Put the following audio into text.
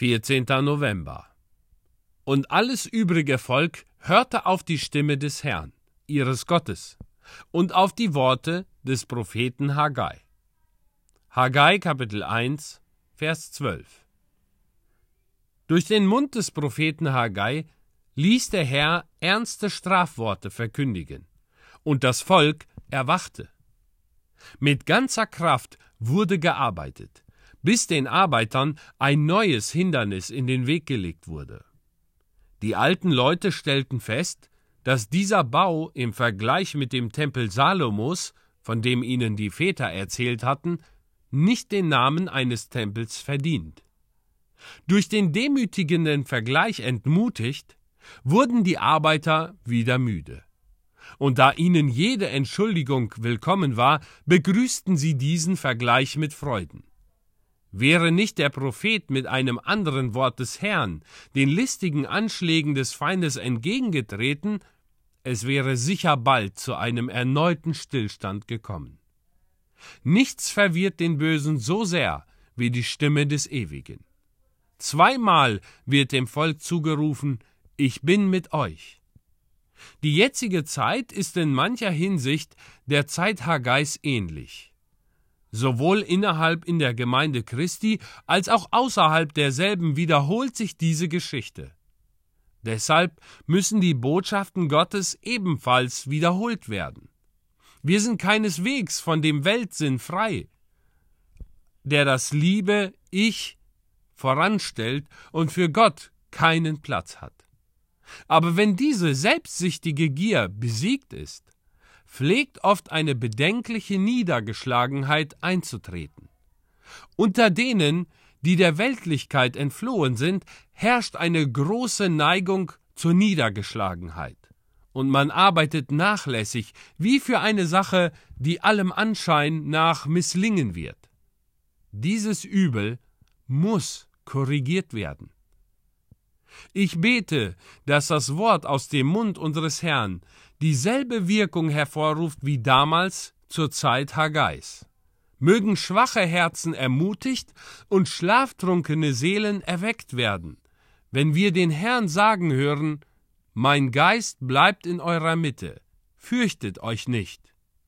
14. November. Und alles übrige Volk hörte auf die Stimme des Herrn, ihres Gottes, und auf die Worte des Propheten Haggai. Haggai Kapitel 1, Vers 12. Durch den Mund des Propheten Haggai ließ der Herr ernste Strafworte verkündigen, und das Volk erwachte. Mit ganzer Kraft wurde gearbeitet, bis den Arbeitern ein neues Hindernis in den Weg gelegt wurde. Die alten Leute stellten fest, dass dieser Bau im Vergleich mit dem Tempel Salomos, von dem ihnen die Väter erzählt hatten, nicht den Namen eines Tempels verdient. Durch den demütigenden Vergleich entmutigt, wurden die Arbeiter wieder müde. Und da ihnen jede Entschuldigung willkommen war, begrüßten sie diesen Vergleich mit Freuden. Wäre nicht der Prophet mit einem anderen Wort des Herrn den listigen Anschlägen des Feindes entgegengetreten, es wäre sicher bald zu einem erneuten Stillstand gekommen. Nichts verwirrt den Bösen so sehr wie die Stimme des Ewigen. Zweimal wird dem Volk zugerufen, ich bin mit euch. Die jetzige Zeit ist in mancher Hinsicht der Zeit Haggais ähnlich. Sowohl innerhalb in der Gemeinde Christi als auch außerhalb derselben wiederholt sich diese Geschichte. Deshalb müssen die Botschaften Gottes ebenfalls wiederholt werden. Wir sind keineswegs von dem Weltsinn frei, der das liebe Ich voranstellt und für Gott keinen Platz hat. Aber wenn diese selbstsüchtige Gier besiegt ist, pflegt oft eine bedenkliche Niedergeschlagenheit einzutreten. Unter denen, die der Weltlichkeit entflohen sind, herrscht eine große Neigung zur Niedergeschlagenheit. Und man arbeitet nachlässig, wie für eine Sache, die allem Anschein nach misslingen wird. Dieses Übel muss korrigiert werden. Ich bete, dass das Wort aus dem Mund unseres Herrn dieselbe Wirkung hervorruft wie damals zur Zeit Haggais. Mögen schwache Herzen ermutigt und schlaftrunkene Seelen erweckt werden, wenn wir den Herrn sagen hören, Mein Geist bleibt in eurer Mitte, fürchtet euch nicht.